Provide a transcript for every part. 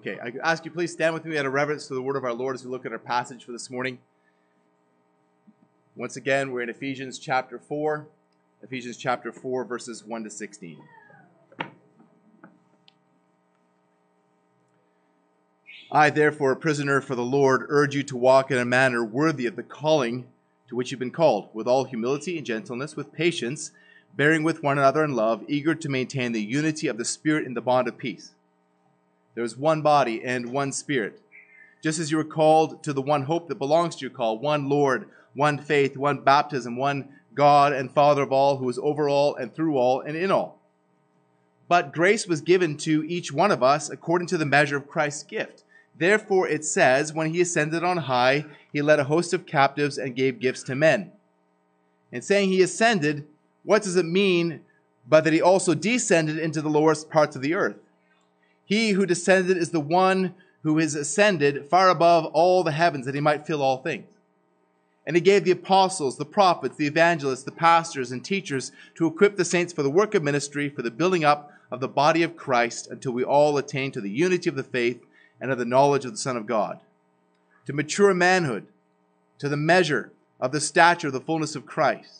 Okay, I ask you please stand with me out of reverence to the word of our Lord as we look at our passage for this morning. Once again, we're in Ephesians chapter 4, Ephesians chapter 4, verses 1 to 16. I, therefore, a prisoner for the Lord, urge you to walk in a manner worthy of the calling to which you've been called, with all humility and gentleness, with patience, bearing with one another in love, eager to maintain the unity of the Spirit in the bond of peace. There is one body and one Spirit. Just as you were called to the one hope that belongs to your call, one Lord, one faith, one baptism, one God and Father of all, who is over all and through all and in all. But grace was given to each one of us according to the measure of Christ's gift. Therefore, it says, when he ascended on high, he led a host of captives and gave gifts to men. And saying he ascended, what does it mean but that he also descended into the lowest parts of the earth? He who descended is the one who is ascended far above all the heavens that he might fill all things. And he gave the apostles, the prophets, the evangelists, the pastors, and teachers to equip the saints for the work of ministry, for the building up of the body of Christ, until we all attain to the unity of the faith and of the knowledge of the Son of God, to mature manhood, to the measure of the stature of the fullness of Christ,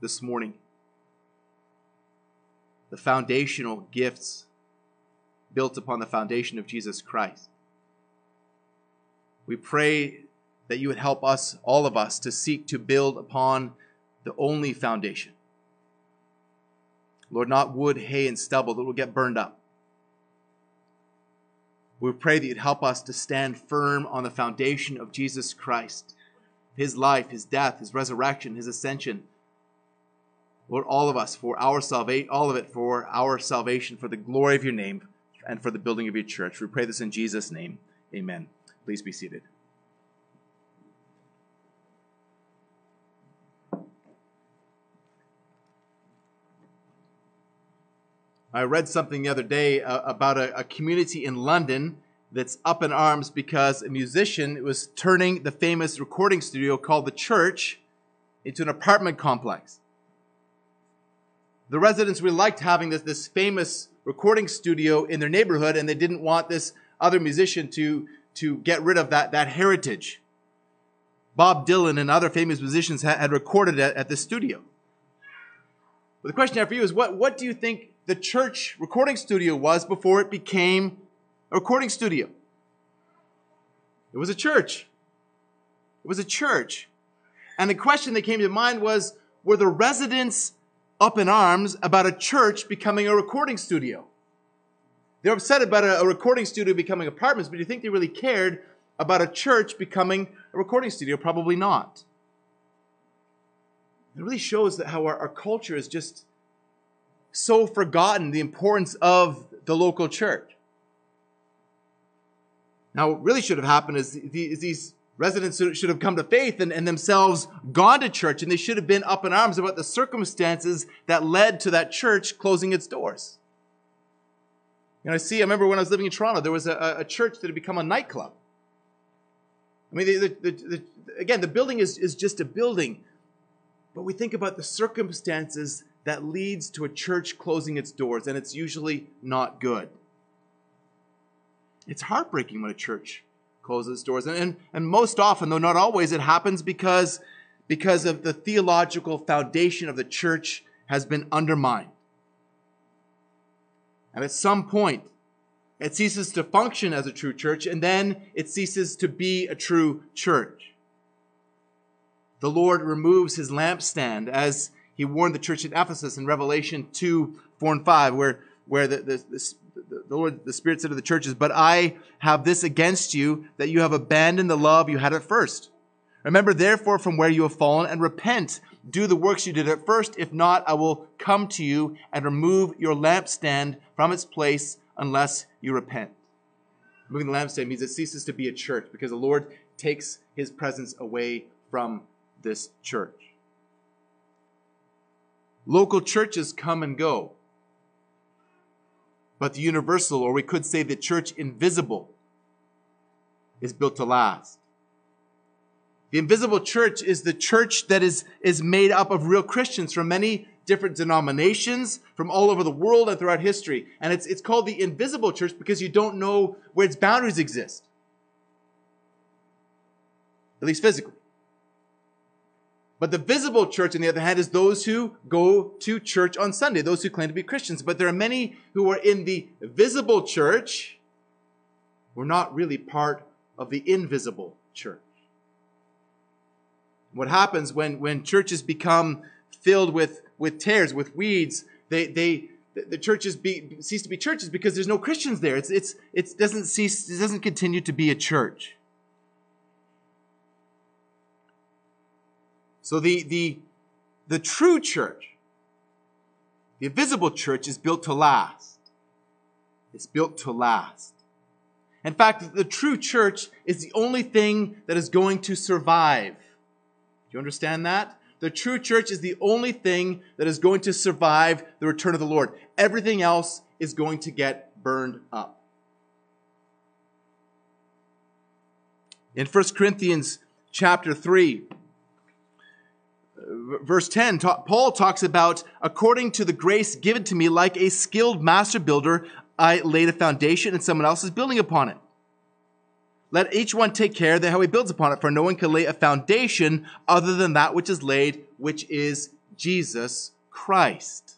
this morning the foundational gifts built upon the foundation of Jesus Christ, we pray that you would help us, all of us, to seek to build upon the only foundation Lord, not wood, hay, and stubble that will get burned up. We pray that you'd help us to stand firm on the foundation of Jesus Christ, his life, his death, his resurrection, his ascension. Lord, all of us for our salvation, all of it for our salvation, for the glory of your name, and for the building of your church. We pray this in Jesus' name. Amen. Please be seated. I read something the other day uh, about a, a, community in London that's up in arms because a musician was turning the famous recording studio called The Church into an apartment complex. The residents really liked having this, this famous recording studio in their neighborhood, and they didn't want this other musician to, to get rid of that, that heritage. Bob Dylan and other famous musicians had, had recorded at, at the studio. But the question I have for you is what, what do you think the church recording studio was before it became a recording studio. It was a church. It was a church. And the question that came to mind was were the residents up in arms about a church becoming a recording studio? They're upset about a, a recording studio becoming apartments, but do you think they really cared about a church becoming a recording studio? Probably not. It really shows that how our, our culture is just so forgotten the importance of the local church. Now, what really should have happened is these residents should have come to faith and, and themselves gone to church, and they should have been up in arms about the circumstances that led to that church closing its doors. You know, I see, I remember when I was living in Toronto, there was a, a church that had become a nightclub. I mean, the, the, the, again, the building is, is just a building, but we think about the circumstances that leads to a church closing its doors, and it's usually not good. It's heartbreaking when a church closes doors. And, and, and most often, though not always, it happens because, because of the theological foundation of the church has been undermined. And at some point, it ceases to function as a true church, and then it ceases to be a true church. The Lord removes his lampstand as he warned the church at Ephesus in Revelation 2, 4 and 5, where, where the, the, the, the Lord, the Spirit said to the churches, But I have this against you, that you have abandoned the love you had at first. Remember therefore from where you have fallen and repent. Do the works you did at first. If not, I will come to you and remove your lampstand from its place unless you repent. Removing the lampstand means it ceases to be a church because the Lord takes his presence away from this church. Local churches come and go. But the universal, or we could say the church invisible, is built to last. The invisible church is the church that is, is made up of real Christians from many different denominations from all over the world and throughout history. And it's, it's called the invisible church because you don't know where its boundaries exist, at least physically. But the visible church, on the other hand, is those who go to church on Sunday, those who claim to be Christians. But there are many who are in the visible church who are not really part of the invisible church. What happens when, when churches become filled with, with tares, with weeds, they, they, the churches be, cease to be churches because there's no Christians there. It's, it's, it doesn't cease, it doesn't continue to be a church. So the, the, the true church, the visible church is built to last. It's built to last. In fact, the true church is the only thing that is going to survive. Do you understand that? The true church is the only thing that is going to survive the return of the Lord. Everything else is going to get burned up. In 1 Corinthians chapter 3, verse 10, Paul talks about, according to the grace given to me, like a skilled master builder, I laid a foundation and someone else is building upon it. Let each one take care that how he builds upon it, for no one can lay a foundation other than that which is laid, which is Jesus Christ.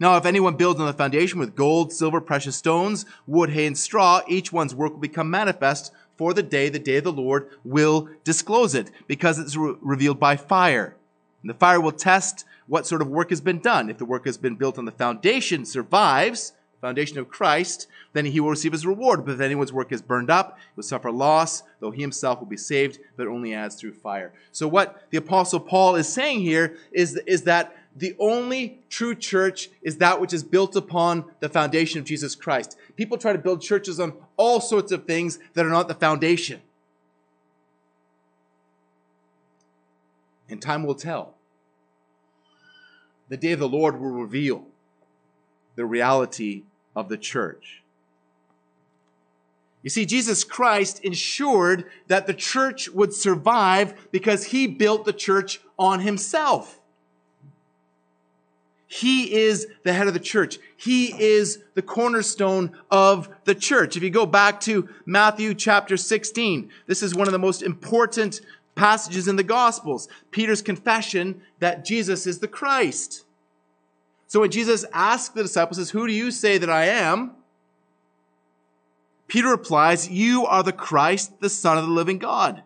Now, if anyone builds on the foundation with gold, silver, precious stones, wood, hay, and straw, each one's work will become manifest, for the day, the day of the Lord, will disclose it, because it's re- revealed by fire. And the fire will test what sort of work has been done. If the work has been built on the foundation survives, the foundation of Christ, then he will receive his reward. But if anyone's work is burned up, he will suffer loss, though he himself will be saved, but only as through fire. So what the apostle Paul is saying here is, is that the only true church is that which is built upon the foundation of Jesus Christ. People try to build churches on all sorts of things that are not the foundation. And time will tell. The day of the Lord will reveal the reality of the church. You see, Jesus Christ ensured that the church would survive because he built the church on himself. He is the head of the church. He is the cornerstone of the church. If you go back to Matthew chapter 16, this is one of the most important passages in the Gospels. Peter's confession that Jesus is the Christ. So when Jesus asked the disciples, says, Who do you say that I am? Peter replies, You are the Christ, the Son of the living God.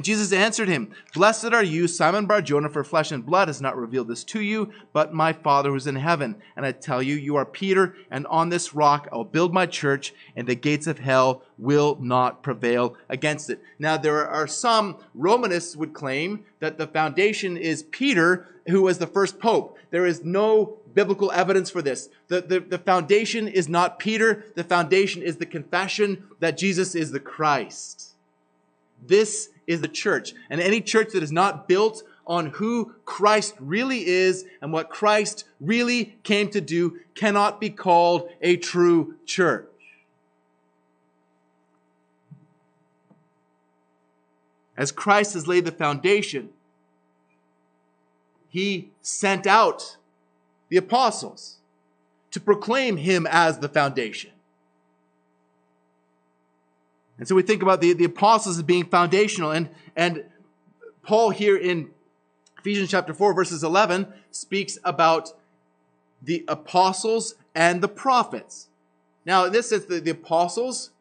And Jesus answered him, Blessed are you, Simon Barjona, for flesh and blood has not revealed this to you, but my Father who is in heaven. And I tell you, you are Peter, and on this rock I'll build my church, and the gates of hell will not prevail against it. Now, there are some Romanists would claim that the foundation is Peter, who was the first pope. There is no biblical evidence for this. The, the, the foundation is not Peter, the foundation is the confession that Jesus is the Christ. This is the church. And any church that is not built on who Christ really is and what Christ really came to do cannot be called a true church. As Christ has laid the foundation, he sent out the apostles to proclaim him as the foundation. And so we think about the, the apostles as being foundational. And, and Paul here in Ephesians chapter 4, verses 11, speaks about the apostles and the prophets. Now, in this sense, the, the apostles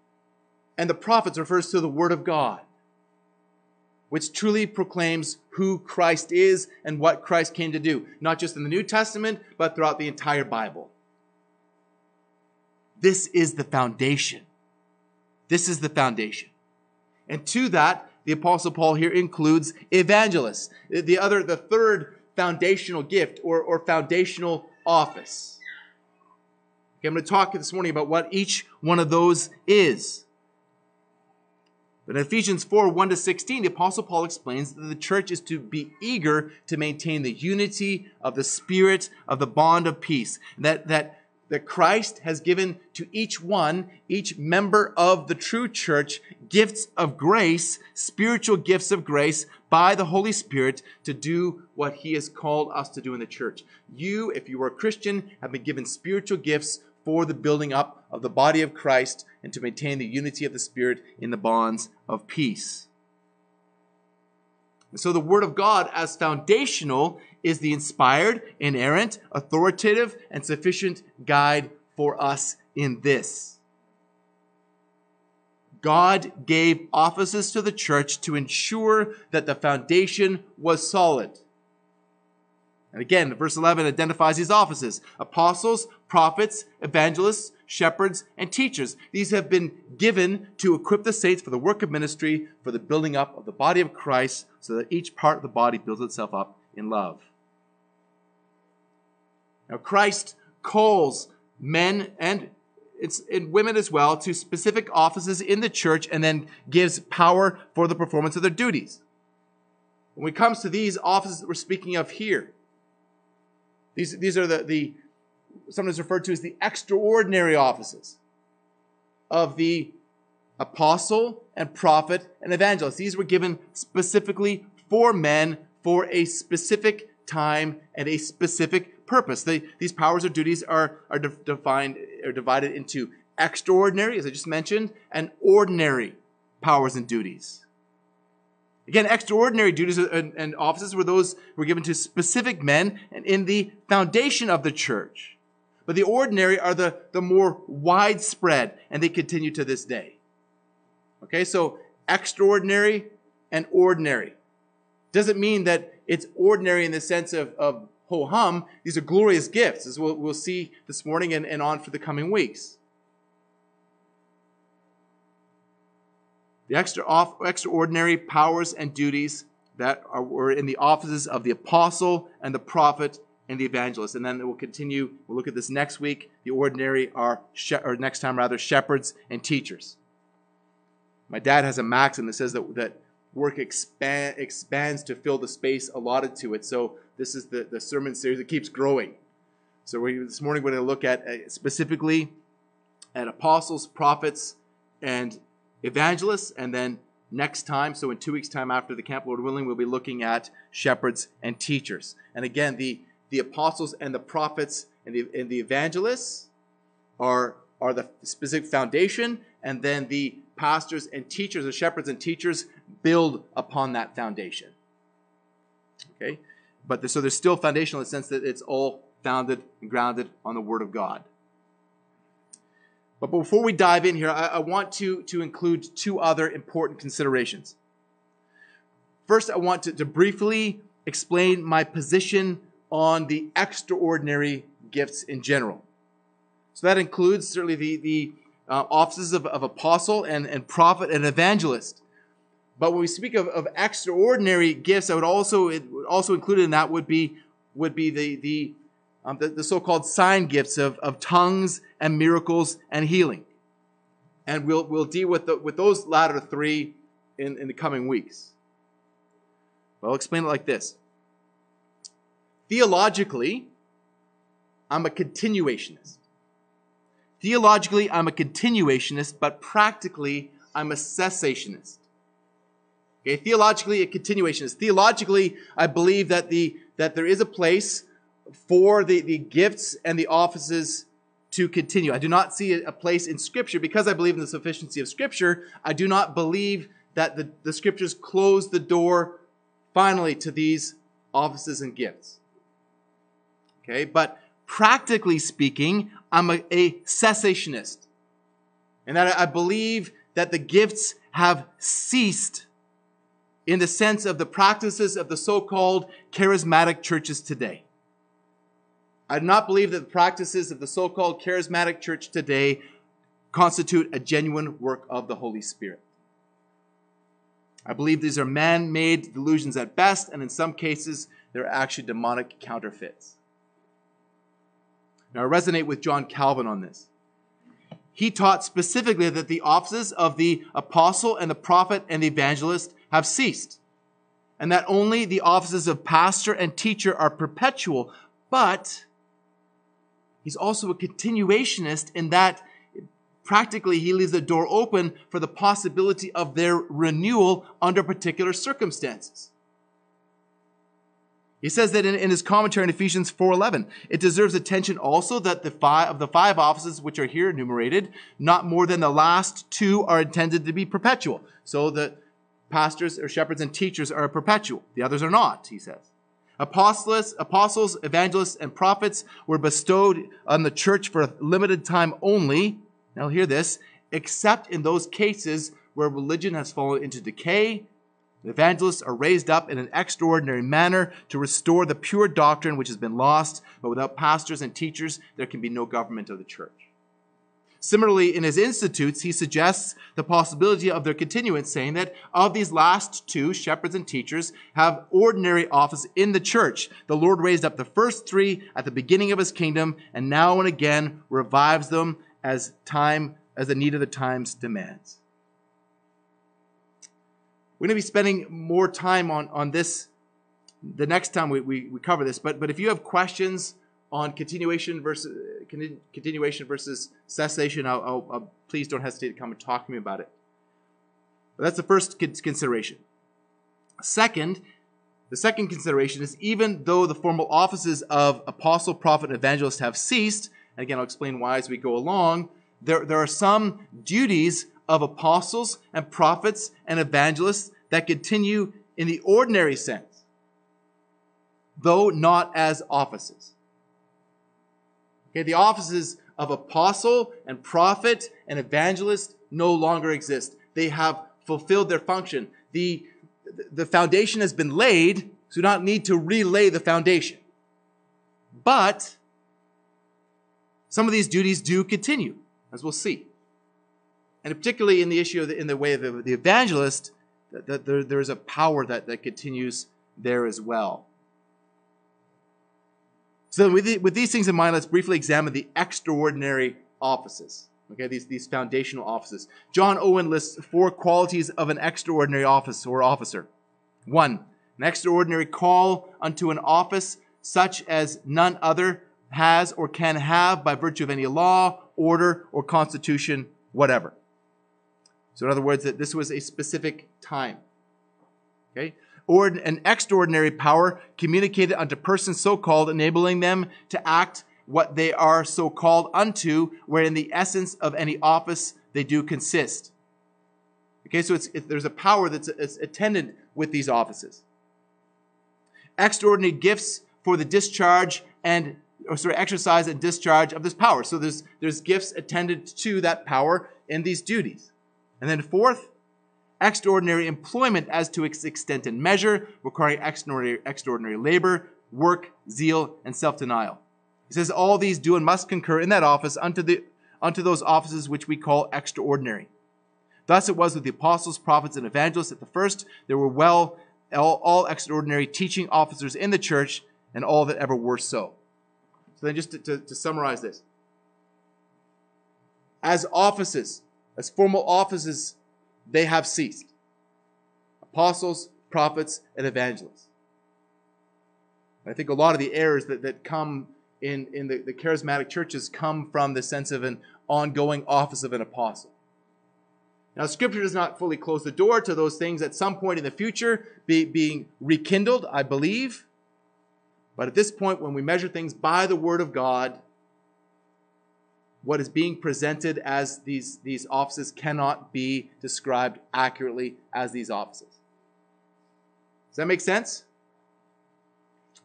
and the prophets refers to the Word of God, which truly proclaims who Christ is and what Christ came to do, not just in the New Testament, but throughout the entire Bible. This is the foundation. This is the foundation. And to that, the apostle Paul here includes evangelists, the other, the third foundational gift or, or foundational office. Okay, I'm going to talk this morning about what each one of those is. But in Ephesians 4 1 to 16, the Apostle Paul explains that the church is to be eager to maintain the unity of the Spirit of the bond of peace. That, that, that Christ has given to each one, each member of the true church, gifts of grace, spiritual gifts of grace by the Holy Spirit to do what he has called us to do in the church. You, if you are a Christian, have been given spiritual gifts for the building up of the body of Christ and to maintain the unity of the Spirit in the bonds of peace. So the Word of God, as foundational, is the inspired, inerrant, authoritative, and sufficient guide for us in this. God gave offices to the church to ensure that the foundation was solid. And again, verse 11 identifies these offices apostles, prophets, evangelists, shepherds, and teachers. These have been given to equip the saints for the work of ministry, for the building up of the body of Christ, so that each part of the body builds itself up in love. Now, Christ calls men and it's in women as well to specific offices in the church and then gives power for the performance of their duties. When it comes to these offices that we're speaking of here, these, these are the, the sometimes referred to as the extraordinary offices of the apostle and prophet and evangelist. These were given specifically for men for a specific time and a specific purpose. They, these powers or duties are, are de- defined or divided into extraordinary, as I just mentioned, and ordinary powers and duties. Again, extraordinary duties and, and offices were those were given to specific men and in the foundation of the church. But the ordinary are the, the more widespread, and they continue to this day. Okay, so extraordinary and ordinary. Doesn't mean that it's ordinary in the sense of, of ho hum. These are glorious gifts, as we'll, we'll see this morning and, and on for the coming weeks. the extra off, extraordinary powers and duties that are, were in the offices of the apostle and the prophet and the evangelist. And then we'll continue. We'll look at this next week. The ordinary are, or next time rather, shepherds and teachers. My dad has a maxim that says that, that work expand, expands to fill the space allotted to it. So this is the, the sermon series that keeps growing. So we, this morning we're going to look at uh, specifically at apostles, prophets, and evangelists, and then next time, so in two weeks' time after the camp, Lord willing, we'll be looking at shepherds and teachers. And again, the, the apostles and the prophets and the, and the evangelists are, are the specific foundation, and then the pastors and teachers, the shepherds and teachers, build upon that foundation. Okay? But the, so there's still foundational in the sense that it's all founded and grounded on the Word of God. But before we dive in here, I, I want to, to include two other important considerations. First, I want to, to briefly explain my position on the extraordinary gifts in general. So that includes certainly the, the uh, offices of, of apostle and, and prophet and evangelist. But when we speak of, of extraordinary gifts, I would also it would also included in that would be would be the the um, the, the so-called sign gifts of, of tongues and miracles and healing. And we'll, we'll deal with, the, with those latter three in, in the coming weeks. I'll explain it like this. Theologically, I'm a continuationist. Theologically, I'm a continuationist, but practically, I'm a cessationist. Okay, theologically, a continuationist. Theologically, I believe that the that there is a place for the, the gifts and the offices to continue. I do not see a place in Scripture, because I believe in the sufficiency of Scripture, I do not believe that the, the Scriptures close the door finally to these offices and gifts. Okay, but practically speaking, I'm a, a cessationist. And that I believe that the gifts have ceased in the sense of the practices of the so called charismatic churches today. I do not believe that the practices of the so called charismatic church today constitute a genuine work of the Holy Spirit. I believe these are man made delusions at best, and in some cases, they're actually demonic counterfeits. Now, I resonate with John Calvin on this. he taught specifically that the offices of the apostle and the prophet and the evangelist have ceased, and that only the offices of pastor and teacher are perpetual. But he's also a continuationist in that practically he leaves the door open for the possibility of their renewal under particular circumstances. He says that in, in his commentary in Ephesians 4:11, it deserves attention also that the five of the five offices which are here enumerated, not more than the last two are intended to be perpetual. So the pastors or shepherds and teachers are perpetual. The others are not, he says. Apostles, apostles, evangelists, and prophets were bestowed on the church for a limited time only. Now hear this, except in those cases where religion has fallen into decay evangelists are raised up in an extraordinary manner to restore the pure doctrine which has been lost, but without pastors and teachers, there can be no government of the church. Similarly, in his institutes, he suggests the possibility of their continuance, saying that of these last two, shepherds and teachers have ordinary office in the church. The Lord raised up the first three at the beginning of his kingdom, and now and again revives them as time, as the need of the times demands. We're going to be spending more time on, on this the next time we, we, we cover this. But, but if you have questions on continuation versus continuation versus cessation, I'll, I'll, I'll, please don't hesitate to come and talk to me about it. But that's the first consideration. Second, the second consideration is even though the formal offices of apostle, prophet, and evangelist have ceased, and again I'll explain why as we go along, there, there are some duties of apostles and prophets and evangelists that continue in the ordinary sense, though not as offices. Okay, the offices of apostle and prophet and evangelist no longer exist. They have fulfilled their function. The, the foundation has been laid, so don't need to relay the foundation. But some of these duties do continue, as we'll see and particularly in the issue the, in the way of the, the evangelist, that, that there, there's a power that, that continues there as well. So with, the, with these things in mind, let's briefly examine the extraordinary offices. Okay, these, these foundational offices. John Owen lists four qualities of an extraordinary office or officer. One, an extraordinary call unto an office such as none other has or can have by virtue of any law, order, or constitution, whatever. So, in other words, that this was a specific time. Okay? Or an extraordinary power communicated unto persons so called, enabling them to act what they are so called unto, wherein the essence of any office they do consist. Okay, so it's, it, there's a power that's, attendant with these offices. Extraordinary gifts for the discharge and or sorry, exercise and discharge of this power. So there's there's gifts attendant to that power in these duties. And then fourth, extraordinary employment as to its extent and measure, requiring extraordinary, extraordinary labor, work, zeal, and self-denial. He says all these do and must concur in that office unto, the, unto those offices which we call extraordinary. Thus it was with the apostles, prophets, and evangelists at the first. There were well all, all extraordinary teaching officers in the church, and all that ever were so. So then just to, to, to summarize this. As offices, as formal offices, they have ceased apostles, prophets, and evangelists. I think a lot of the errors that, that come in, in the, the charismatic churches come from the sense of an ongoing office of an apostle. Now, Scripture does not fully close the door to those things at some point in the future be, being rekindled, I believe. But at this point, when we measure things by the Word of God, what is being presented as these, these offices cannot be described accurately as these offices. Does that make sense?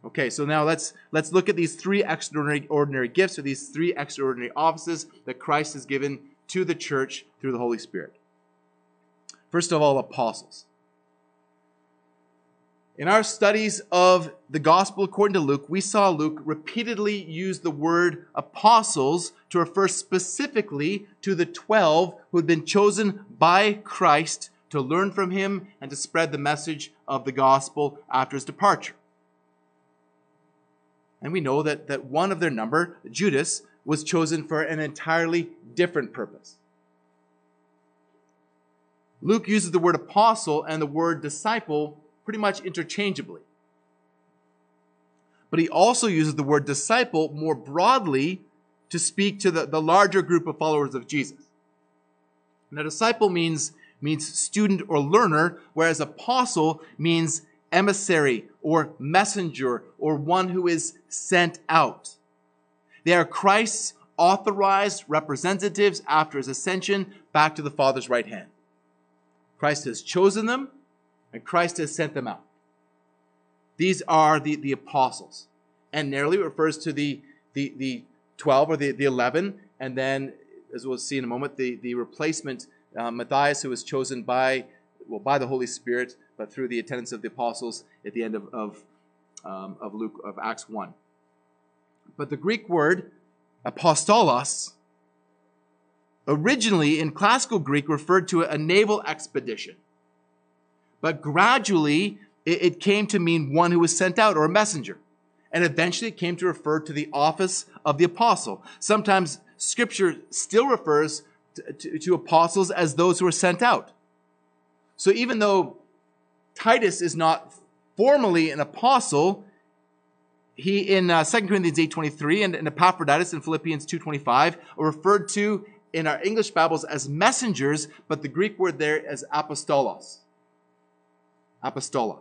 Okay, so now let's let's look at these three extraordinary ordinary gifts or these three extraordinary offices that Christ has given to the church through the Holy Spirit. First of all, apostles. In our studies of the gospel according to Luke, we saw Luke repeatedly use the word apostles to refer specifically to the 12 who had been chosen by Christ to learn from him and to spread the message of the gospel after his departure. And we know that, that one of their number, Judas, was chosen for an entirely different purpose. Luke uses the word apostle and the word disciple pretty much interchangeably. But he also uses the word disciple more broadly to speak to the, the larger group of followers of Jesus. Now, disciple means, means student or learner, whereas apostle means emissary or messenger or one who is sent out. They are Christ's authorized representatives after his ascension back to the Father's right hand. Christ has chosen them, and Christ has sent them out. These are the, the apostles. And nearly refers to the, the, the 12 or the, the 11, and then, as we'll see in a moment, the, the replacement, uh, Matthias, who was chosen by, well, by the Holy Spirit, but through the attendance of the apostles at the end of, of, um, of Luke, of Acts 1. But the Greek word apostolos originally in classical Greek referred to a naval expedition. But gradually it, it came to mean one who was sent out or a messenger. And eventually it came to refer to the office of the apostle. Sometimes scripture still refers to, to, to apostles as those who are sent out. So even though Titus is not formally an apostle, he in uh, 2 Corinthians 8.23 and, and Epaphroditus in Philippians 2.25 are referred to in our English Bibles as messengers, but the Greek word there is apostolos. Apostolos.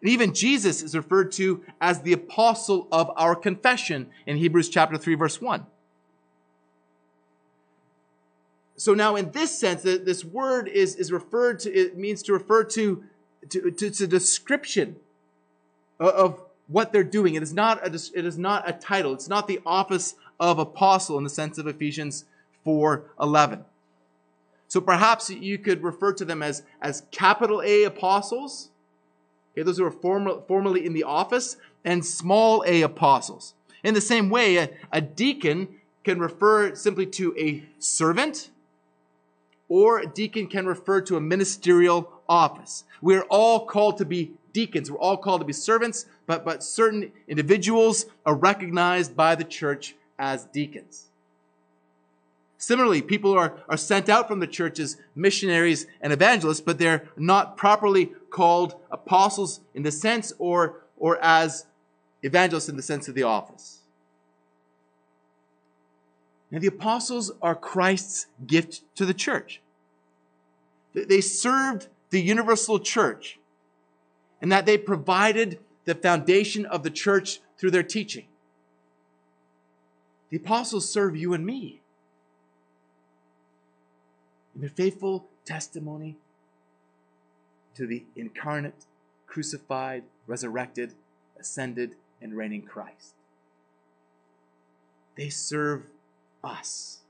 And even Jesus is referred to as the apostle of our confession in Hebrews chapter 3, verse 1. So now, in this sense, this word is, is referred to, it means to refer to, to, to, to description of what they're doing. It is, not a, it is not a title. It's not the office of apostle in the sense of Ephesians 4:11. So perhaps you could refer to them as, as capital A apostles. Okay, those who are formal, formerly in the office, and small a apostles. In the same way, a, a deacon can refer simply to a servant, or a deacon can refer to a ministerial office. We're all called to be deacons. We're all called to be servants, but, but certain individuals are recognized by the church as deacons. Similarly, people are, are sent out from the church as missionaries and evangelists, but they're not properly called apostles in the sense or, or as evangelists in the sense of the office. Now, the apostles are Christ's gift to the church. They served the universal church, and that they provided the foundation of the church through their teaching. The apostles serve you and me in their faithful testimony to the incarnate, crucified, resurrected, ascended, and reigning Christ. They serve us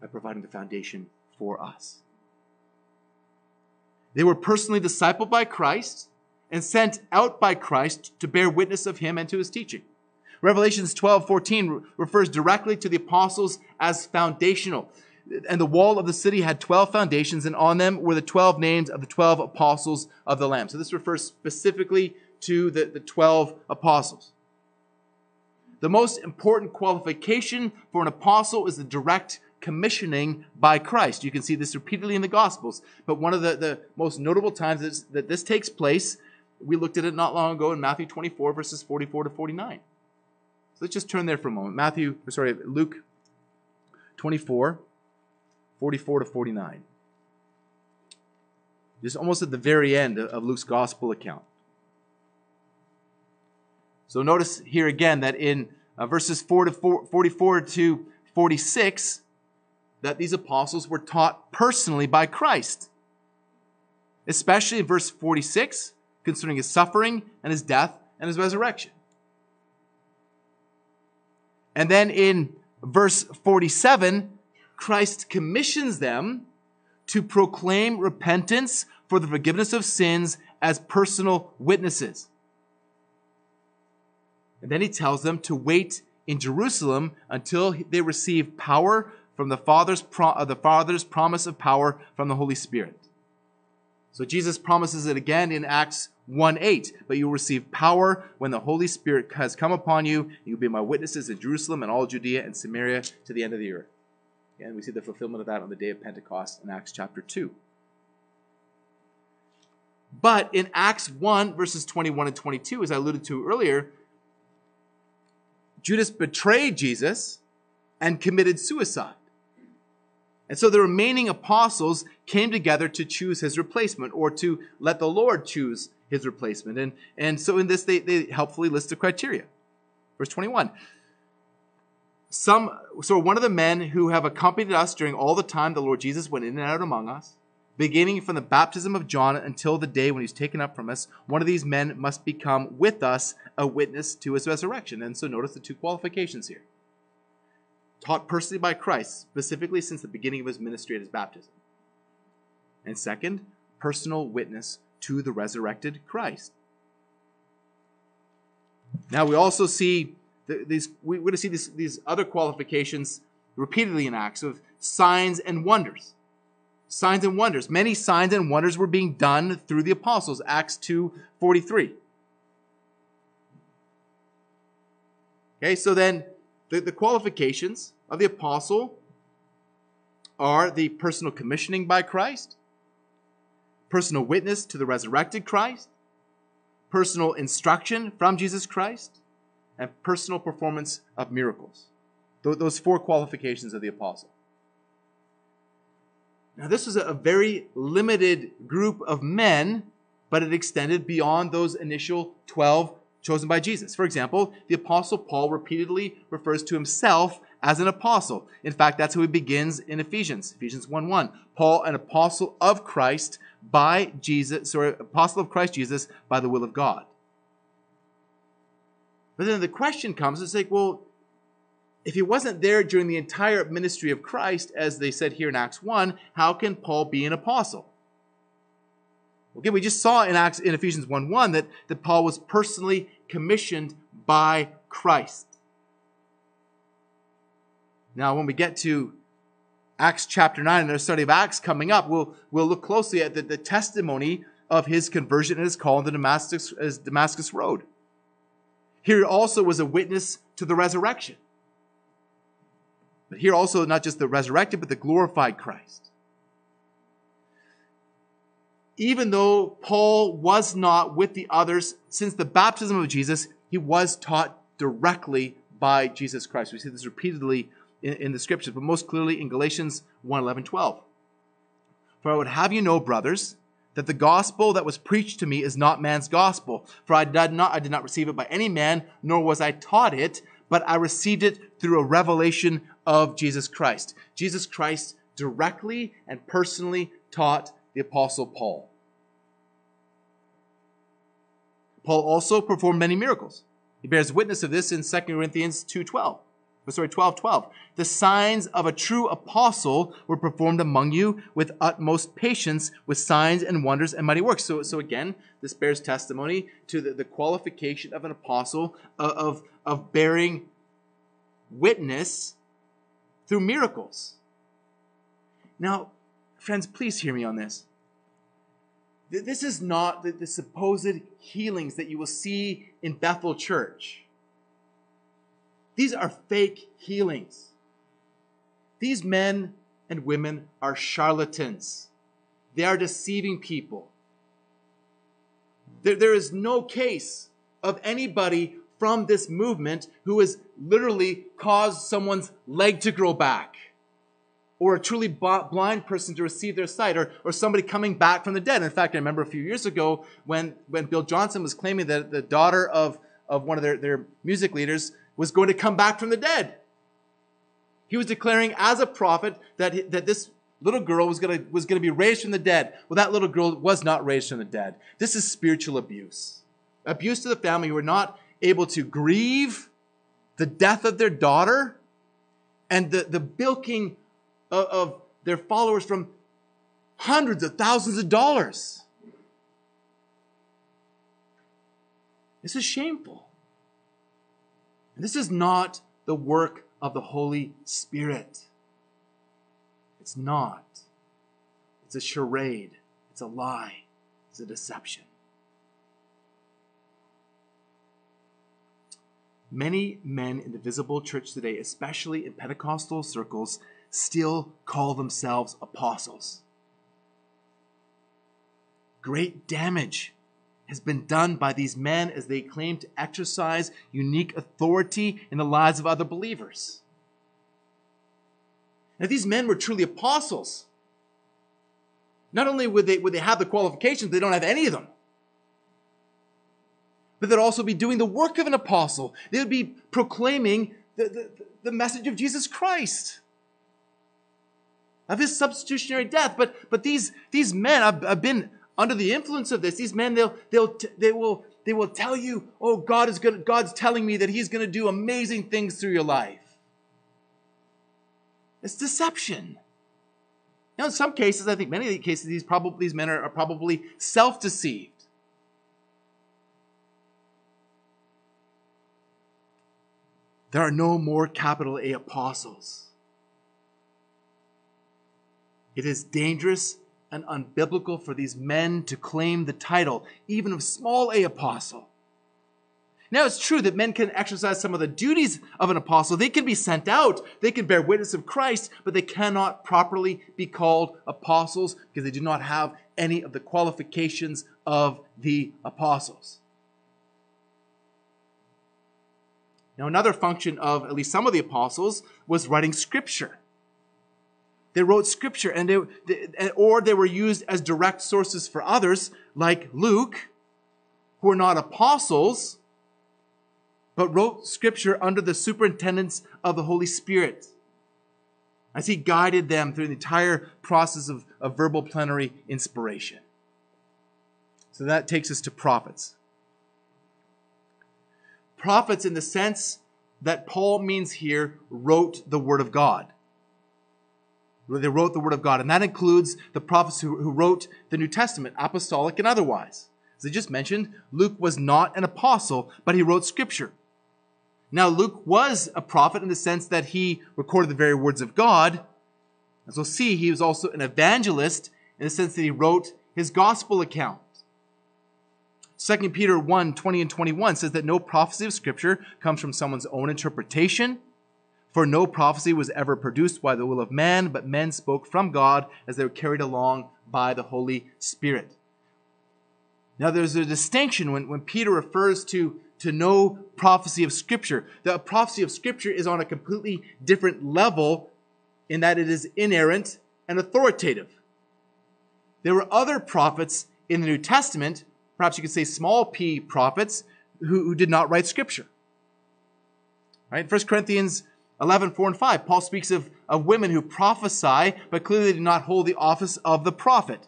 by providing the foundation for us. They were personally discipled by Christ and sent out by Christ to bear witness of him and to his teaching. Revelations 12, 14 refers directly to the apostles as foundational. And the wall of the city had 12 foundations, and on them were the 12 names of the 12 apostles of the Lamb. So this refers specifically to the, the 12 apostles. The most important qualification for an apostle is the direct commissioning by Christ. You can see this repeatedly in the Gospels. But one of the, the most notable times that this takes place, we looked at it not long ago in Matthew 24, verses 44 to 49. So let's just turn there for a moment. Matthew, sorry, Luke 24, 44 to 49. Just almost at the very end of Luke's gospel account. So notice here again that in uh, verses 4 to 4, 44 to 46, that these apostles were taught personally by Christ. Especially in verse 46, concerning his suffering and his death and his resurrection. And then in verse 47, Christ commissions them to proclaim repentance for the forgiveness of sins as personal witnesses. And then he tells them to wait in Jerusalem until they receive power from the Father's, pro- uh, the Father's promise of power from the Holy Spirit. So Jesus promises it again in Acts 1 8. But you will receive power when the Holy Spirit has come upon you. You will be my witnesses in Jerusalem and all Judea and Samaria to the end of the earth. And we see the fulfillment of that on the day of Pentecost in Acts chapter 2. But in Acts 1, verses 21 and 22, as I alluded to earlier, Judas betrayed Jesus and committed suicide. And so the remaining apostles came together to choose his replacement or to let the Lord choose his replacement. And, and so in this, they, they helpfully list the criteria. Verse 21. Some, so one of the men who have accompanied us during all the time the Lord Jesus went in and out among us, beginning from the baptism of John until the day when he's taken up from us, one of these men must become with us a witness to his resurrection. And so notice the two qualifications here taught personally by Christ, specifically since the beginning of his ministry at his baptism. And second, personal witness to the resurrected Christ. Now we also see these we're going to see these, these other qualifications repeatedly in Acts of signs and wonders. Signs and wonders. Many signs and wonders were being done through the apostles. Acts 2 43. Okay, so then the, the qualifications of the apostle are the personal commissioning by Christ, personal witness to the resurrected Christ, personal instruction from Jesus Christ, and personal performance of miracles. Those four qualifications of the apostle. Now, this was a very limited group of men, but it extended beyond those initial 12 chosen by Jesus. For example, the Apostle Paul repeatedly refers to himself as an apostle. In fact, that's how he begins in Ephesians, Ephesians 1 1. Paul, an apostle of Christ by Jesus, sorry, apostle of Christ Jesus by the will of God. But then the question comes it's like, well, if he wasn't there during the entire ministry of Christ, as they said here in Acts 1, how can Paul be an apostle? Okay, we just saw in Acts in Ephesians 1 1 that, that Paul was personally commissioned by Christ. Now, when we get to Acts chapter 9 and our study of Acts coming up, we'll, we'll look closely at the, the testimony of his conversion and his call on the Damascus, Damascus Road. Here also was a witness to the resurrection. But here also, not just the resurrected, but the glorified Christ even though Paul was not with the others since the baptism of Jesus, he was taught directly by Jesus Christ. We see this repeatedly in, in the scriptures, but most clearly in Galatians 1 11, 12. For I would have you know, brothers, that the gospel that was preached to me is not man's gospel. For I did not, I did not receive it by any man, nor was I taught it, but I received it through a revelation of Jesus Christ. Jesus Christ directly and personally taught the Apostle Paul. Paul also performed many miracles. He bears witness of this in 2 Corinthians 2.12. Sorry, 12, 12. The signs of a true apostle were performed among you with utmost patience, with signs and wonders and mighty works. So, so again, this bears testimony to the, the qualification of an apostle of, of, of bearing witness through miracles. Now, friends, please hear me on this. This is not the, the supposed healings that you will see in Bethel Church. These are fake healings. These men and women are charlatans. They are deceiving people. There, there is no case of anybody from this movement who has literally caused someone's leg to grow back or a truly blind person to receive their sight, or, or somebody coming back from the dead. In fact, I remember a few years ago when, when Bill Johnson was claiming that the daughter of, of one of their, their music leaders was going to come back from the dead. He was declaring as a prophet that, that this little girl was going to was going to be raised from the dead. Well, that little girl was not raised from the dead. This is spiritual abuse. Abuse to the family who were not able to grieve the death of their daughter and the, the bilking of, of their followers from hundreds of thousands of dollars. This is shameful. And this is not the work of the Holy Spirit. It's not. It's a charade. It's a lie. It's a deception. Many men in the visible church today, especially in Pentecostal circles, still call themselves apostles. Great damage has been done by these men as they claim to exercise unique authority in the lives of other believers. If these men were truly apostles, not only would they, would they have the qualifications, they don't have any of them. But they'd also be doing the work of an apostle. They would be proclaiming the, the, the message of Jesus Christ, of his substitutionary death. But, but these, these men have, have been under the influence of this. These men, they'll, they'll, they will, they will tell you, oh, God is going God's telling me that he's going to do amazing things through your life. It's deception. Now, in some cases, I think many of the cases, these, probably, these men are, are probably self deceived. There are no more capital A apostles. It is dangerous and unbiblical for these men to claim the title, even of small a apostle. Now, it's true that men can exercise some of the duties of an apostle. They can be sent out, they can bear witness of Christ, but they cannot properly be called apostles because they do not have any of the qualifications of the apostles. Now, another function of at least some of the apostles was writing scripture. They wrote scripture, and they, they, or they were used as direct sources for others, like Luke, who are not apostles, but wrote scripture under the superintendence of the Holy Spirit as he guided them through the entire process of, of verbal plenary inspiration. So that takes us to prophets. Prophets, in the sense that Paul means here, wrote the Word of God. They wrote the Word of God, and that includes the prophets who, who wrote the New Testament, apostolic and otherwise. As I just mentioned, Luke was not an apostle, but he wrote Scripture. Now, Luke was a prophet in the sense that he recorded the very words of God. As we'll see, he was also an evangelist in the sense that he wrote his gospel account. 2 Peter 1 20 and 21 says that no prophecy of Scripture comes from someone's own interpretation. For no prophecy was ever produced by the will of man, but men spoke from God as they were carried along by the Holy Spirit. Now, there's a distinction when, when Peter refers to to no prophecy of Scripture. The prophecy of Scripture is on a completely different level in that it is inerrant and authoritative. There were other prophets in the New Testament, perhaps you could say small p prophets, who, who did not write Scripture. Right? 1 Corinthians 11, 4 and 5, Paul speaks of, of women who prophesy, but clearly did not hold the office of the prophet.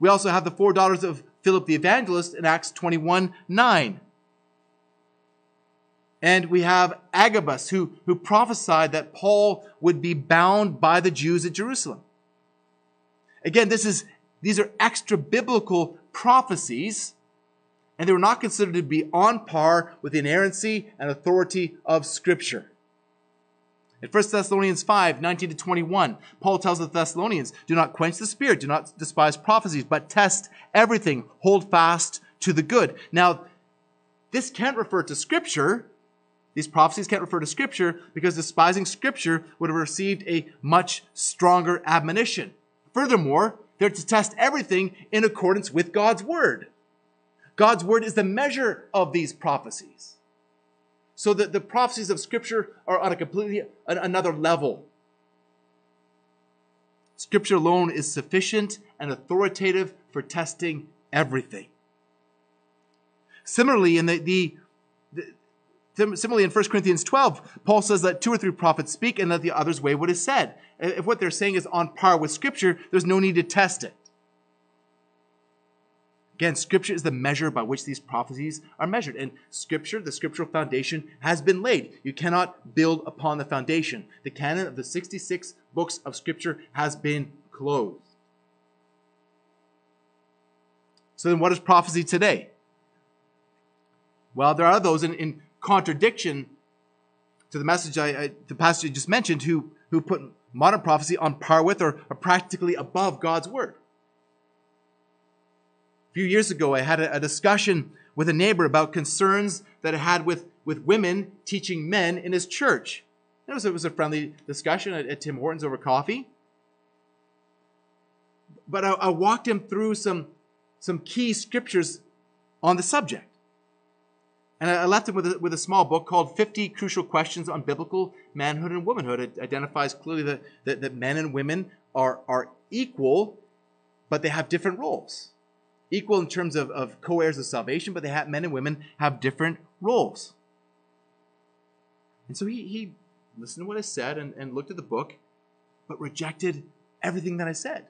We also have the four daughters of Philip the evangelist in Acts 21, 9. And we have Agabus, who, who prophesied that Paul would be bound by the Jews at Jerusalem. Again, this is, these are extra biblical prophecies, and they were not considered to be on par with the inerrancy and authority of Scripture. In 1 Thessalonians 5, 19 to 21, Paul tells the Thessalonians, Do not quench the spirit, do not despise prophecies, but test everything, hold fast to the good. Now, this can't refer to Scripture, these prophecies can't refer to Scripture because despising Scripture would have received a much stronger admonition. Furthermore, they're to test everything in accordance with God's Word. God's Word is the measure of these prophecies. So that the prophecies of Scripture are on a completely another level. Scripture alone is sufficient and authoritative for testing everything. Similarly, in the, the Similarly, in 1 Corinthians 12, Paul says that two or three prophets speak and that the others weigh what is said. If what they're saying is on par with Scripture, there's no need to test it. Again, Scripture is the measure by which these prophecies are measured. And Scripture, the scriptural foundation, has been laid. You cannot build upon the foundation. The canon of the 66 books of Scripture has been closed. So then, what is prophecy today? Well, there are those in, in contradiction to the message I, I the passage just mentioned, who who put modern prophecy on par with or, or practically above God's word. Few years ago, I had a, a discussion with a neighbor about concerns that I had with, with women teaching men in his church. It was, it was a friendly discussion at, at Tim Hortons over coffee. But I, I walked him through some, some key scriptures on the subject. And I left him with a, with a small book called 50 Crucial Questions on Biblical Manhood and Womanhood. It identifies clearly that, that, that men and women are, are equal, but they have different roles. Equal in terms of, of co heirs of salvation, but they have, men and women have different roles. And so he, he listened to what I said and, and looked at the book, but rejected everything that I said.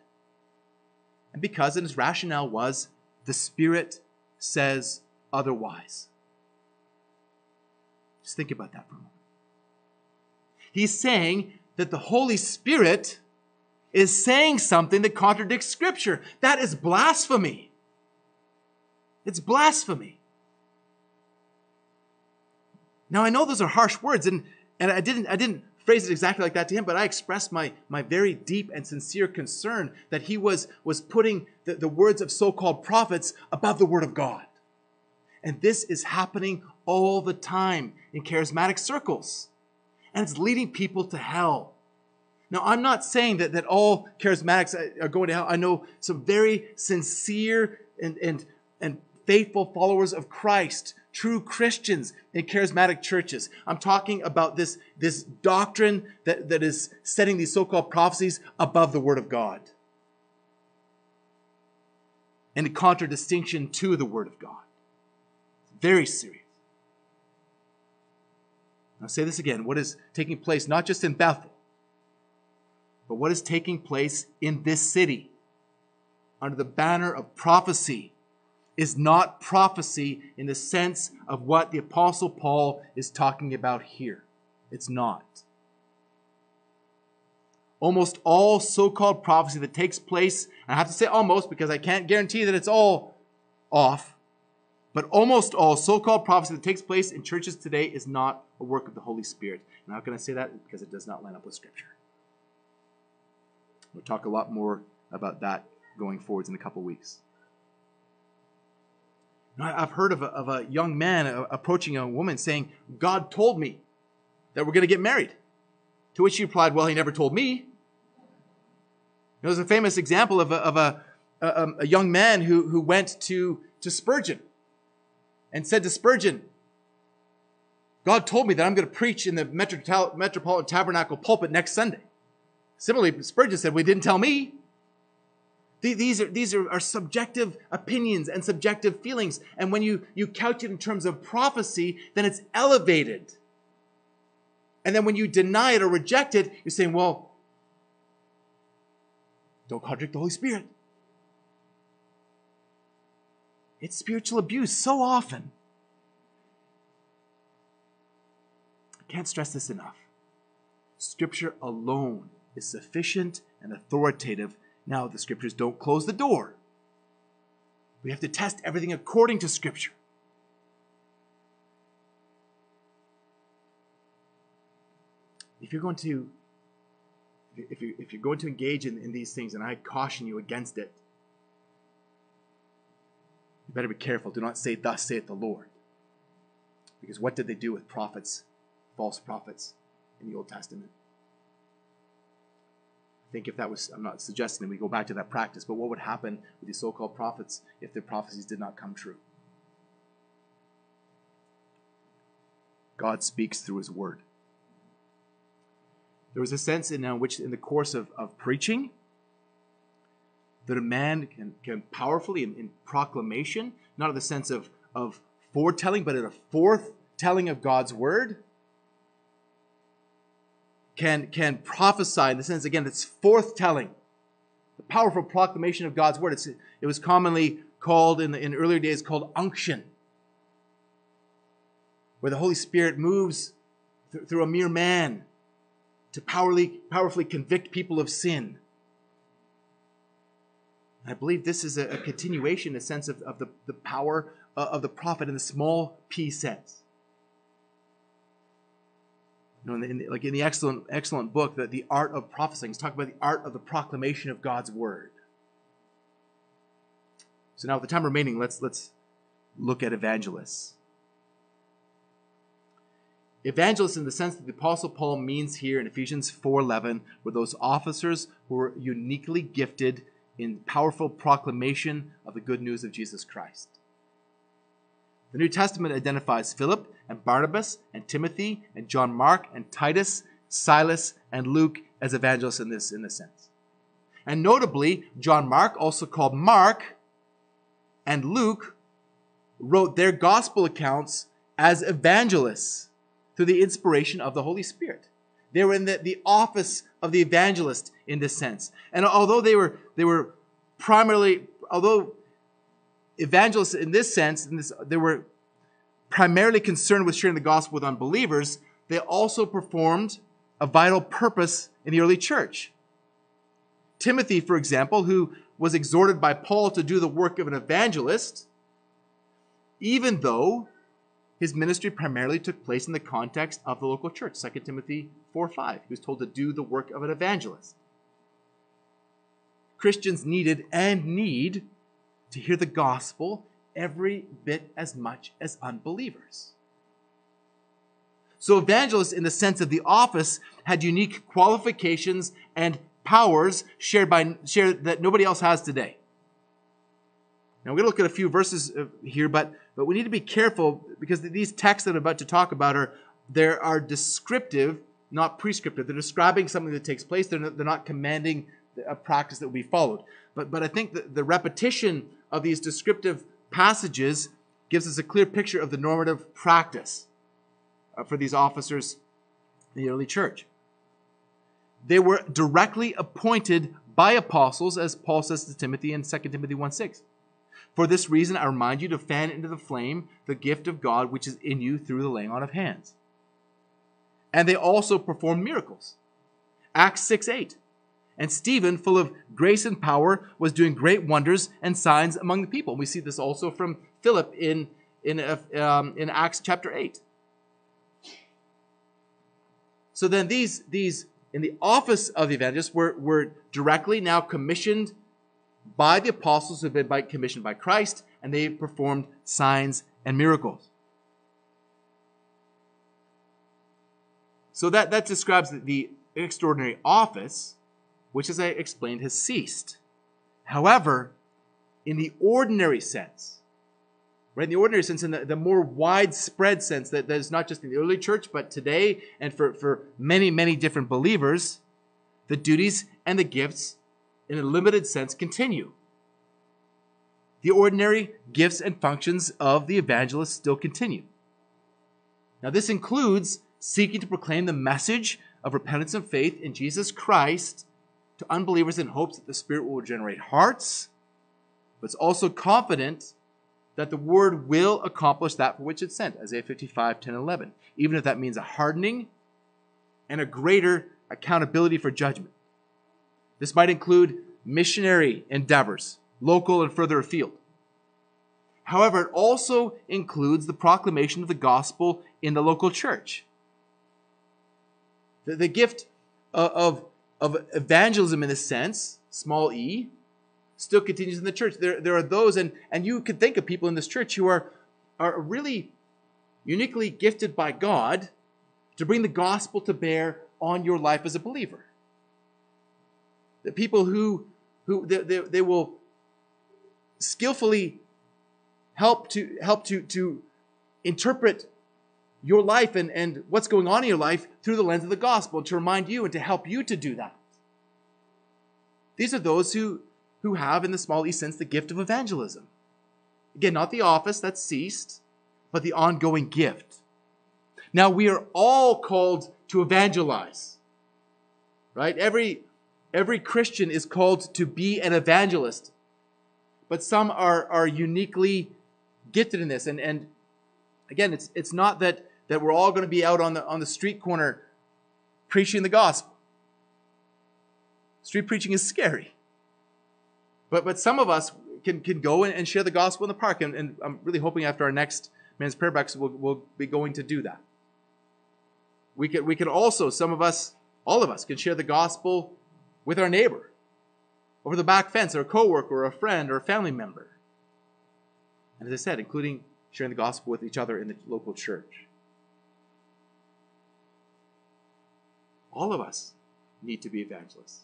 And because, and his rationale was, the Spirit says otherwise. Just think about that for a moment. He's saying that the Holy Spirit is saying something that contradicts Scripture. That is blasphemy. It's blasphemy. Now I know those are harsh words, and, and I didn't I didn't phrase it exactly like that to him, but I expressed my, my very deep and sincere concern that he was, was putting the, the words of so-called prophets above the word of God. And this is happening all the time in charismatic circles. And it's leading people to hell. Now, I'm not saying that, that all charismatics uh, are going to hell. I know some very sincere and, and, and faithful followers of Christ, true Christians in charismatic churches. I'm talking about this, this doctrine that, that is setting these so called prophecies above the Word of God. And in contradistinction to the Word of God. Very serious. I'll say this again what is taking place not just in Bethel, but what is taking place in this city under the banner of prophecy is not prophecy in the sense of what the Apostle Paul is talking about here. It's not. Almost all so called prophecy that takes place, I have to say almost because I can't guarantee that it's all off, but almost all so called prophecy that takes place in churches today is not a work of the Holy Spirit. I'm not going to say that because it does not line up with Scripture. We'll talk a lot more about that going forwards in a couple weeks. I've heard of a, of a young man approaching a woman saying, God told me that we're going to get married. To which she replied, Well, he never told me. There's a famous example of a, of a, a, um, a young man who, who went to, to Spurgeon and said to Spurgeon, God told me that I'm going to preach in the Metropolitan Tabernacle pulpit next Sunday. Similarly, Spurgeon said, Well, he didn't tell me. These are, these are, are, subjective opinions and subjective feelings. And when you, you couch it in terms of prophecy, then it's elevated. And then when you deny it or reject it, you're saying, well, don't contradict the Holy Spirit. It's spiritual abuse so often. I can't stress this enough. Scripture alone is sufficient and authoritative now, the scriptures don't close the door. We have to test everything according to scripture. If you're going to if, you, if you're going to engage in, in these things, and I caution you against it, you better be careful. Do not say, Thus saith the Lord. Because what did they do with prophets, false prophets in the Old Testament? Think if that was, I'm not suggesting that we go back to that practice, but what would happen with these so called prophets if their prophecies did not come true? God speaks through his word. There was a sense in uh, which, in the course of, of preaching, that a man can, can powerfully, in, in proclamation, not in the sense of, of foretelling, but in a forthtelling of God's word, can, can prophesy in the sense, again, it's forthtelling. The powerful proclamation of God's word. It's, it was commonly called in, the, in earlier days called unction, where the Holy Spirit moves th- through a mere man to powerfully, powerfully convict people of sin. I believe this is a, a continuation, a sense of, of the, the power uh, of the prophet in the small p sense. Know, in the, like in the excellent, excellent book, that the art of prophesying, it's talking about the art of the proclamation of God's word. So now, with the time remaining, let's let's look at evangelists. Evangelists, in the sense that the Apostle Paul means here in Ephesians 4:11, were those officers who were uniquely gifted in powerful proclamation of the good news of Jesus Christ. The New Testament identifies Philip and Barnabas and Timothy and John Mark and Titus, Silas and Luke as evangelists in this in this sense. And notably, John Mark, also called Mark, and Luke wrote their gospel accounts as evangelists through the inspiration of the Holy Spirit. They were in the, the office of the evangelist in this sense. And although they were, they were primarily, although evangelists in this sense, in this, they were primarily concerned with sharing the gospel with unbelievers, they also performed a vital purpose in the early church. Timothy, for example, who was exhorted by Paul to do the work of an evangelist, even though his ministry primarily took place in the context of the local church. 2 Timothy 4 5. He was told to do the work of an evangelist. Christians needed and need to hear the gospel every bit as much as unbelievers. So, evangelists, in the sense of the office, had unique qualifications and powers shared by shared that nobody else has today. Now we're going to look at a few verses uh, here, but but we need to be careful because these texts that I'm about to talk about are there are descriptive, not prescriptive. They're describing something that takes place. They're not, they're not commanding a practice that will be followed. But but I think that the repetition of these descriptive passages gives us a clear picture of the normative practice uh, for these officers in the early church. They were directly appointed by apostles, as Paul says to Timothy in 2 Timothy 1 6. For this reason, I remind you to fan into the flame the gift of God which is in you through the laying on of hands. And they also performed miracles. Acts 6 8. And Stephen, full of grace and power, was doing great wonders and signs among the people. We see this also from Philip in, in, um, in Acts chapter 8. So then these, these in the office of the evangelist were, were directly now commissioned by the apostles who had been commissioned by Christ, and they performed signs and miracles. So that, that describes the, the extraordinary office, which, as I explained, has ceased. However, in the ordinary sense, right, in the ordinary sense, in the, the more widespread sense that, that is not just in the early church, but today and for, for many, many different believers, the duties and the gifts in a limited sense, continue. The ordinary gifts and functions of the evangelist still continue. Now, this includes seeking to proclaim the message of repentance and faith in Jesus Christ to unbelievers in hopes that the Spirit will regenerate hearts, but it's also confident that the word will accomplish that for which it's sent, Isaiah 55, 10, 11, even if that means a hardening and a greater accountability for judgment. This might include missionary endeavors, local and further afield. However, it also includes the proclamation of the gospel in the local church. The, the gift of, of evangelism, in a sense, small e, still continues in the church. There, there are those, and, and you could think of people in this church who are, are really uniquely gifted by God to bring the gospel to bear on your life as a believer the people who who they, they, they will skillfully help to help to to interpret your life and, and what's going on in your life through the lens of the gospel to remind you and to help you to do that. These are those who, who have, in the small e sense, the gift of evangelism. Again, not the office that's ceased, but the ongoing gift. Now, we are all called to evangelize. Right? Every Every Christian is called to be an evangelist. But some are, are uniquely gifted in this. And, and again, it's, it's not that, that we're all going to be out on the, on the street corner preaching the gospel. Street preaching is scary. But, but some of us can, can go and, share the gospel in the park. And, and I'm really hoping after our next men's prayer breakfast, we'll, we'll be going to do that. We can, we can also, some of us, all of us, can share the gospel with our neighbor, over the back fence, or a coworker, or a friend, or a family member. And as I said, including sharing the gospel with each other in the local church. All of us need to be evangelists.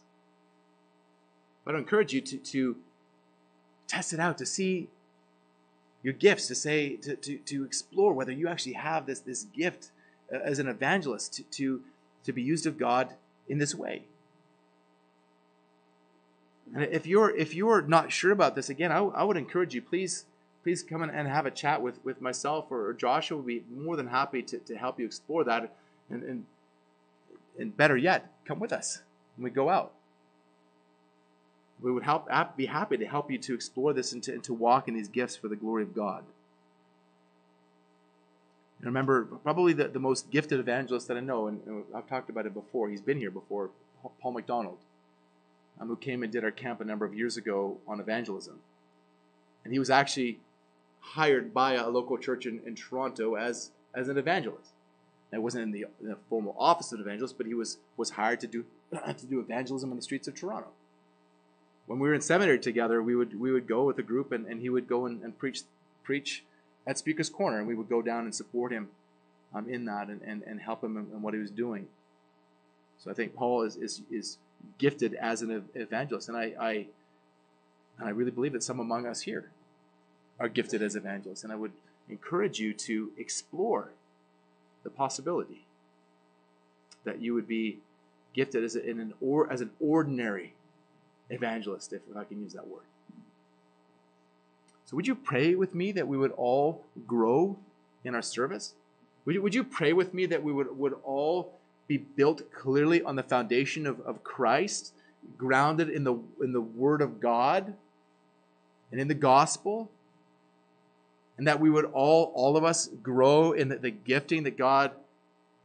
But I encourage you to, to test it out, to see your gifts, to say, to, to, to explore whether you actually have this, this gift uh, as an evangelist to, to, to be used of God in this way. And if you're if you're not sure about this, again, I, I would encourage you, please please come in and have a chat with, with myself or, or Joshua. Would be more than happy to, to help you explore that. And, and and better yet, come with us when we go out. We would help be happy to help you to explore this and to, and to walk in these gifts for the glory of God. And remember, probably the, the most gifted evangelist that I know, and, and I've talked about it before, he's been here before, Paul McDonald um, who came and did our camp a number of years ago on evangelism. And he was actually hired by a local church in, in Toronto as, as an evangelist. It wasn't in the, in the, formal office of evangelist, but he was, was hired to do, to do evangelism on the streets of Toronto. When we were in seminary together, we would, we would go with a group and, and he would go and, and preach, preach at Speaker's Corner, and we would go down and support him um, in that and, and, and help him in, in what he was doing. So I think Paul is, is, is gifted as an evangelist. And I, I, and I really believe that some among us here are gifted as evangelists. And I would encourage you to explore the possibility that you would be gifted as, an, or, as an ordinary evangelist, if, if I can use that word. So, would you pray with me that we would all grow in our service? Would you, would you pray with me that we would, would all be built clearly on the foundation of, of Christ, grounded in the, in the Word of God and in the gospel. And that we would all, all of us, grow in the, the gifting that God,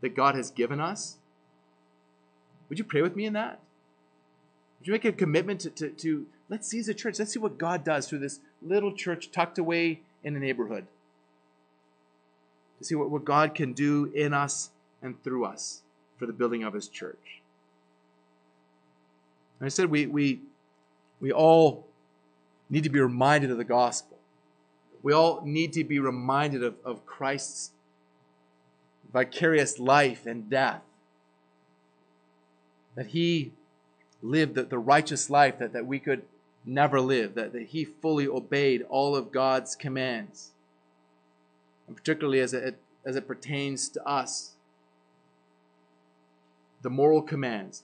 that God has given us. Would you pray with me in that? Would you make a commitment to, to, to let's as a church, let's see what God does through this little church tucked away in the neighborhood. To see what, what God can do in us and through us for the building of his church. And I said we, we, we all need to be reminded of the gospel. We all need to be reminded of, of Christ's vicarious life and death. That he lived the, the righteous life that, that we could never live, that, that he fully obeyed all of God's commands. And particularly as it, as it pertains to us the moral commands,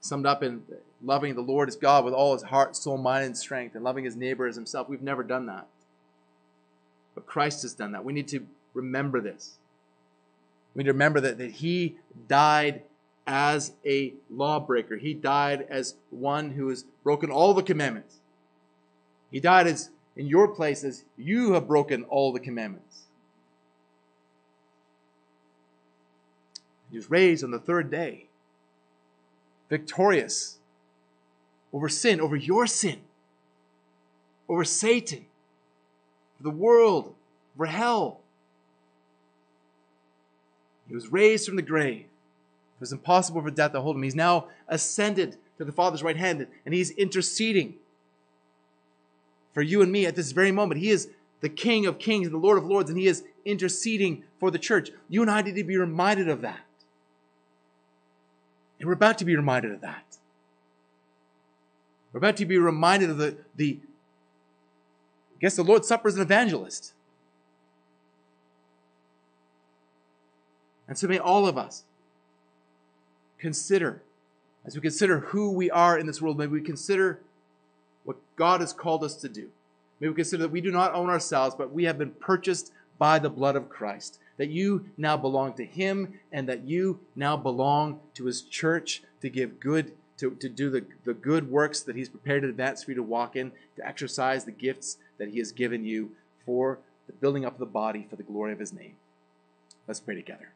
summed up in loving the Lord as God with all his heart, soul, mind, and strength, and loving his neighbor as himself. We've never done that. But Christ has done that. We need to remember this. We need to remember that, that he died as a lawbreaker. He died as one who has broken all the commandments. He died as in your place as you have broken all the commandments. He was raised on the third day victorious over sin, over your sin, over Satan, for the world, for hell. He was raised from the grave. It was impossible for death to hold him. He's now ascended to the Father's right hand, and he's interceding for you and me at this very moment. He is the King of kings and the Lord of lords, and he is interceding for the church. You and I need to be reminded of that. And we're about to be reminded of that. We're about to be reminded of the, the I guess the Lord's Supper is an evangelist. And so may all of us consider, as we consider who we are in this world, may we consider what God has called us to do. May we consider that we do not own ourselves, but we have been purchased by the blood of Christ that you now belong to Him and that you now belong to His church to give good, to, to do the, the good works that He's prepared in advance for you to walk in, to exercise the gifts that He has given you for the building up of the body for the glory of His name. Let's pray together.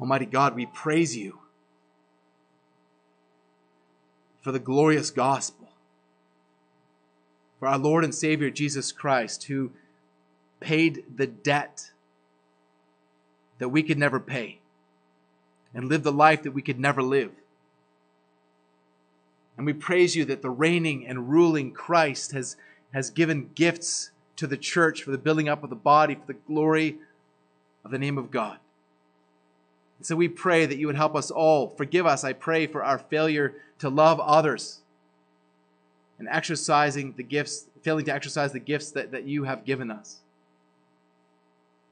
Almighty God, we praise you for the glorious gospel for our Lord and Savior Jesus Christ, who paid the debt that we could never pay and lived the life that we could never live. And we praise you that the reigning and ruling Christ has, has given gifts to the church for the building up of the body, for the glory of the name of God. So we pray that you would help us all. Forgive us, I pray, for our failure to love others and exercising the gifts, failing to exercise the gifts that, that you have given us.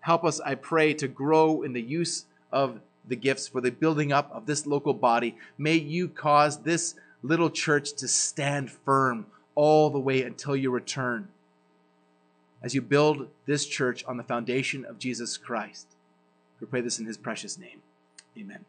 Help us, I pray, to grow in the use of the gifts for the building up of this local body. May you cause this little church to stand firm all the way until you return as you build this church on the foundation of Jesus Christ. We pray this in his precious name. Amen.